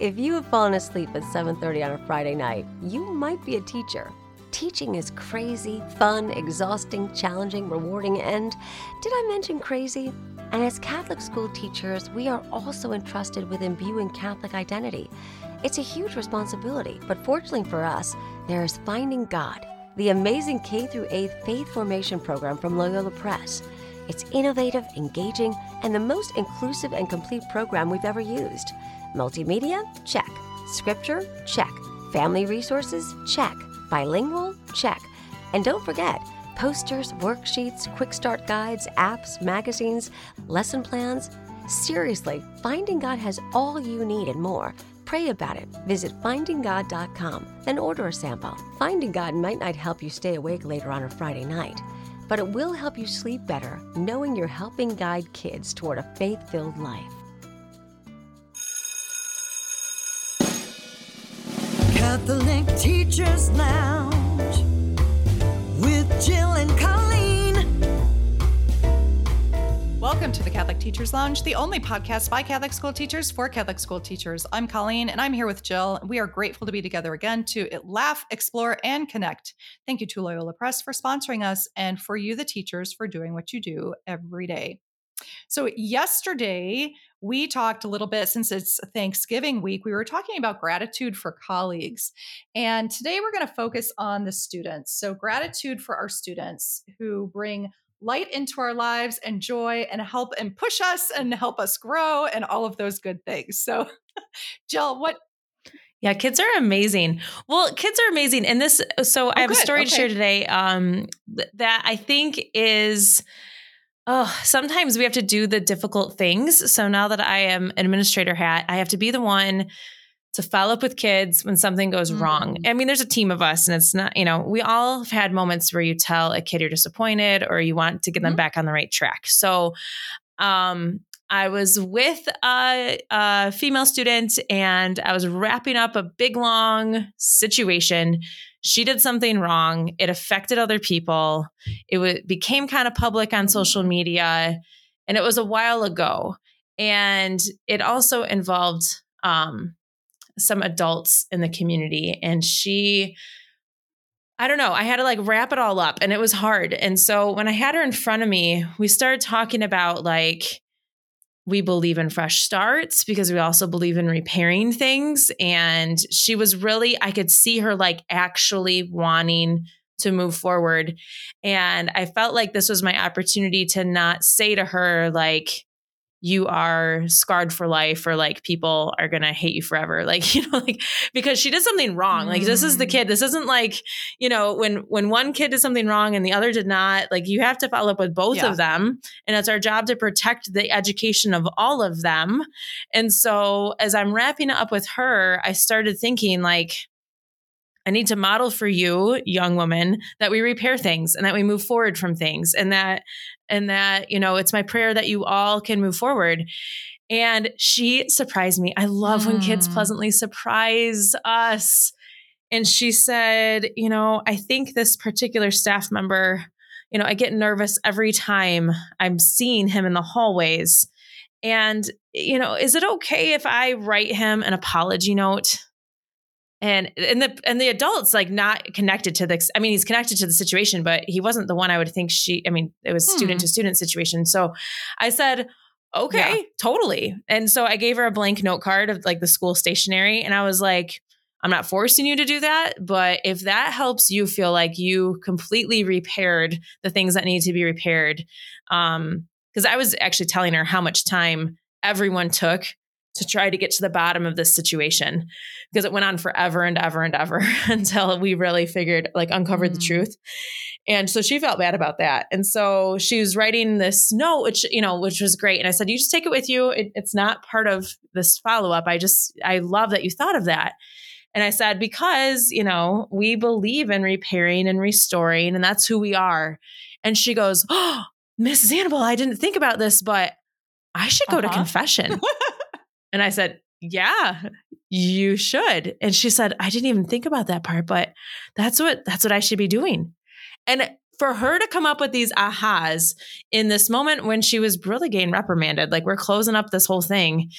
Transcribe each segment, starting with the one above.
If you have fallen asleep at 7:30 on a Friday night, you might be a teacher. Teaching is crazy, fun, exhausting, challenging, rewarding, and did I mention crazy? And as Catholic school teachers, we are also entrusted with imbuing Catholic identity. It's a huge responsibility, but fortunately for us, there is Finding God, the amazing K through 8th faith formation program from Loyola Press. It's innovative, engaging, and the most inclusive and complete program we've ever used. Multimedia? Check. Scripture? Check. Family resources? Check. Bilingual? Check. And don't forget, posters, worksheets, quick start guides, apps, magazines, lesson plans. Seriously, Finding God has all you need and more. Pray about it. Visit findinggod.com, then order a sample. Finding God might not help you stay awake later on a Friday night, but it will help you sleep better knowing you're helping guide kids toward a faith filled life. Catholic Teachers Lounge with Jill and Colleen. Welcome to the Catholic Teachers Lounge, the only podcast by Catholic school teachers for Catholic school teachers. I'm Colleen and I'm here with Jill. We are grateful to be together again to laugh, explore, and connect. Thank you to Loyola Press for sponsoring us and for you, the teachers, for doing what you do every day. So, yesterday we talked a little bit since it's Thanksgiving week. We were talking about gratitude for colleagues. And today we're going to focus on the students. So, gratitude for our students who bring light into our lives and joy and help and push us and help us grow and all of those good things. So, Jill, what yeah, kids are amazing. Well, kids are amazing. And this, so oh, I have good. a story okay. to share today um, that I think is Oh, sometimes we have to do the difficult things. So now that I am an administrator hat, I have to be the one to follow up with kids when something goes mm-hmm. wrong. I mean, there's a team of us, and it's not, you know, we all have had moments where you tell a kid you're disappointed or you want to get them mm-hmm. back on the right track. So, um, I was with a, a female student and I was wrapping up a big long situation she did something wrong. It affected other people. It w- became kind of public on social media, and it was a while ago. And it also involved um, some adults in the community. And she, I don't know, I had to like wrap it all up, and it was hard. And so when I had her in front of me, we started talking about like, we believe in fresh starts because we also believe in repairing things. And she was really, I could see her like actually wanting to move forward. And I felt like this was my opportunity to not say to her, like, you are scarred for life or like people are going to hate you forever like you know like because she did something wrong like this is the mm. kid this isn't like you know when when one kid did something wrong and the other did not like you have to follow up with both yeah. of them and it's our job to protect the education of all of them and so as i'm wrapping up with her i started thinking like I need to model for you, young woman, that we repair things and that we move forward from things and that, and that, you know, it's my prayer that you all can move forward. And she surprised me. I love mm. when kids mm. pleasantly surprise us. And she said, you know, I think this particular staff member, you know, I get nervous every time I'm seeing him in the hallways. And, you know, is it okay if I write him an apology note? And and the and the adults like not connected to the i mean he's connected to the situation but he wasn't the one i would think she i mean it was hmm. student to student situation so i said okay yeah. totally and so i gave her a blank note card of like the school stationery and i was like i'm not forcing you to do that but if that helps you feel like you completely repaired the things that need to be repaired um because i was actually telling her how much time everyone took to try to get to the bottom of this situation because it went on forever and ever and ever until we really figured like uncovered mm. the truth. And so she felt bad about that. And so she was writing this note which you know which was great. And i said you just take it with you. It, it's not part of this follow-up. I just i love that you thought of that. And i said because you know we believe in repairing and restoring and that's who we are. And she goes oh mrs annabelle i didn't think about this but i should go uh-huh. to confession And I said, Yeah, you should. And she said, I didn't even think about that part, but that's what that's what I should be doing. And for her to come up with these ahas in this moment when she was really getting reprimanded, like we're closing up this whole thing.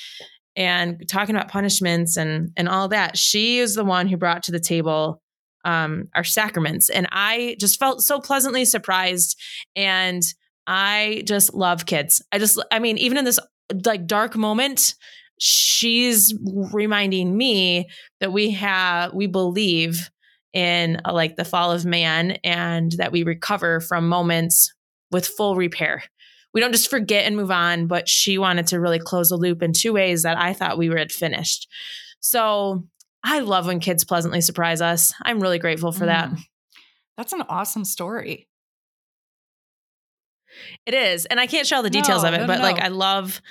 and talking about punishments and and all that. She is the one who brought to the table um, our sacraments, and I just felt so pleasantly surprised. And I just love kids. I just, I mean, even in this like dark moment, she's reminding me that we have we believe in uh, like the fall of man and that we recover from moments with full repair. We don't just forget and move on, but she wanted to really close the loop in two ways that I thought we were had finished. So I love when kids pleasantly surprise us. I'm really grateful for mm. that. That's an awesome story. It is. And I can't share all the details no, of it, no, but no. like I love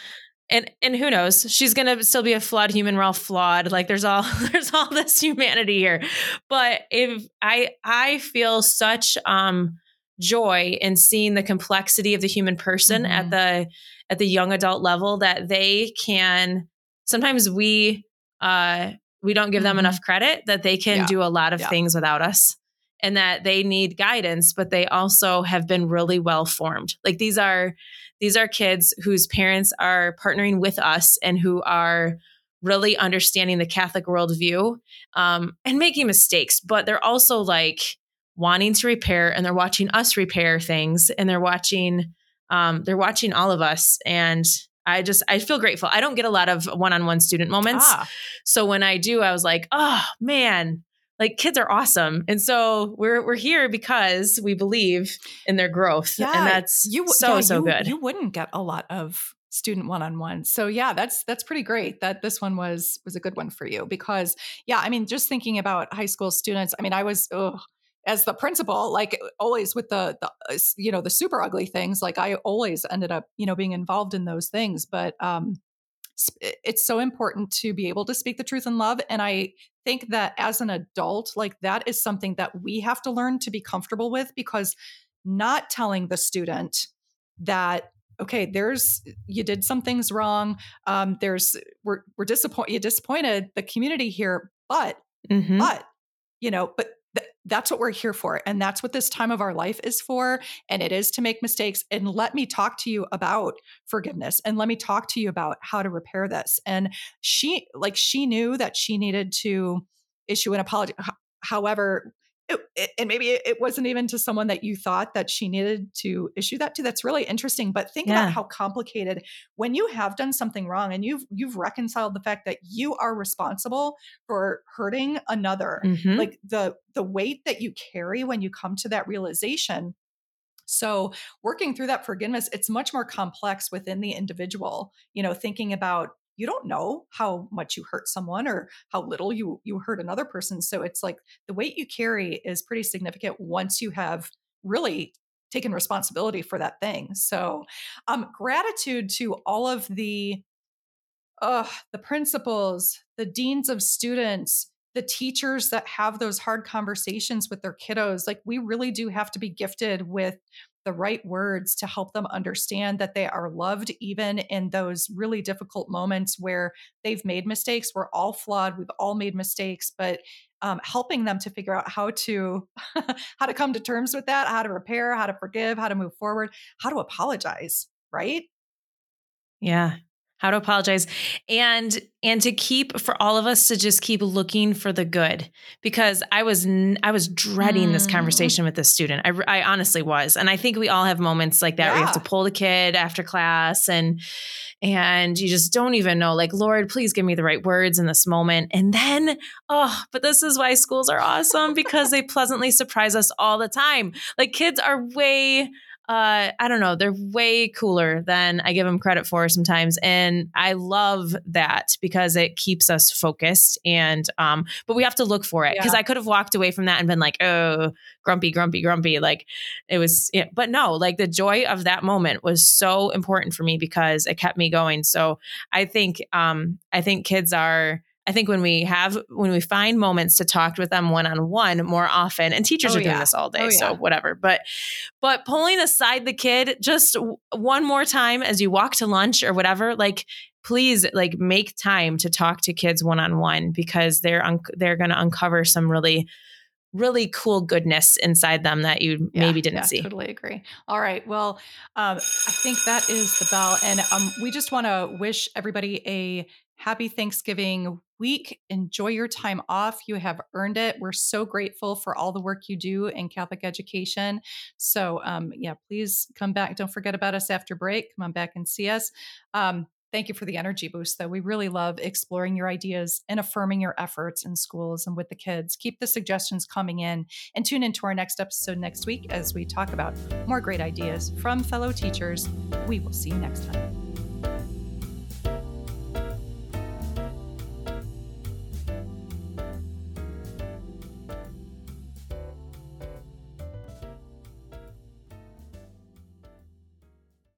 and and who knows she's gonna still be a flawed human we're all flawed like there's all there's all this humanity here but if i i feel such um joy in seeing the complexity of the human person mm-hmm. at the at the young adult level that they can sometimes we uh we don't give them mm-hmm. enough credit that they can yeah. do a lot of yeah. things without us and that they need guidance but they also have been really well formed like these are these are kids whose parents are partnering with us and who are really understanding the Catholic worldview um, and making mistakes, but they're also like wanting to repair and they're watching us repair things and they're watching um, they're watching all of us and I just I feel grateful. I don't get a lot of one-on-one student moments. Ah. So when I do, I was like, oh man, like kids are awesome. And so we're we're here because we believe in their growth. Yeah, and that's you, so yeah, so you, good. You wouldn't get a lot of student one-on-one. So yeah, that's that's pretty great that this one was was a good one for you because yeah, I mean just thinking about high school students, I mean I was ugh, as the principal like always with the, the uh, you know the super ugly things like I always ended up, you know, being involved in those things, but um it's so important to be able to speak the truth in love and i think that as an adult like that is something that we have to learn to be comfortable with because not telling the student that okay there's you did some things wrong um there's we're we're disappointed you disappointed the community here but mm-hmm. but you know but that's what we're here for. And that's what this time of our life is for. And it is to make mistakes. And let me talk to you about forgiveness and let me talk to you about how to repair this. And she, like, she knew that she needed to issue an apology. However, it, and maybe it wasn't even to someone that you thought that she needed to issue that to that's really interesting but think yeah. about how complicated when you have done something wrong and you've you've reconciled the fact that you are responsible for hurting another mm-hmm. like the the weight that you carry when you come to that realization so working through that forgiveness it's much more complex within the individual you know thinking about you don't know how much you hurt someone or how little you you hurt another person. So it's like the weight you carry is pretty significant once you have really taken responsibility for that thing. So um gratitude to all of the uh the principals the deans of students the teachers that have those hard conversations with their kiddos. Like we really do have to be gifted with the right words to help them understand that they are loved, even in those really difficult moments where they've made mistakes. We're all flawed. We've all made mistakes, but um, helping them to figure out how to how to come to terms with that, how to repair, how to forgive, how to move forward, how to apologize. Right? Yeah, how to apologize. And and to keep for all of us to just keep looking for the good because i was i was dreading mm. this conversation with this student. I, I honestly was. And i think we all have moments like that yeah. where you have to pull the kid after class and and you just don't even know like lord please give me the right words in this moment. And then oh but this is why schools are awesome because they pleasantly surprise us all the time. Like kids are way uh, I don't know, they're way cooler than I give them credit for sometimes. And I love that because it keeps us focused. And, um, but we have to look for it because yeah. I could have walked away from that and been like, oh, grumpy, grumpy, grumpy. Like it was, you know, but no, like the joy of that moment was so important for me because it kept me going. So I think, um, I think kids are, I think when we have when we find moments to talk with them one on one more often, and teachers oh, are doing yeah. this all day, oh, so yeah. whatever. But but pulling aside the kid just one more time as you walk to lunch or whatever, like please like make time to talk to kids one on one because they're un- they're going to uncover some really really cool goodness inside them that you yeah, maybe didn't yeah, see. Totally agree. All right. Well, um, I think that is the bell. And um, we just want to wish everybody a Happy Thanksgiving week. Enjoy your time off. You have earned it. We're so grateful for all the work you do in Catholic education. So, um, yeah, please come back. Don't forget about us after break. Come on back and see us. Um, Thank you for the energy boost, though. We really love exploring your ideas and affirming your efforts in schools and with the kids. Keep the suggestions coming in and tune into our next episode next week as we talk about more great ideas from fellow teachers. We will see you next time.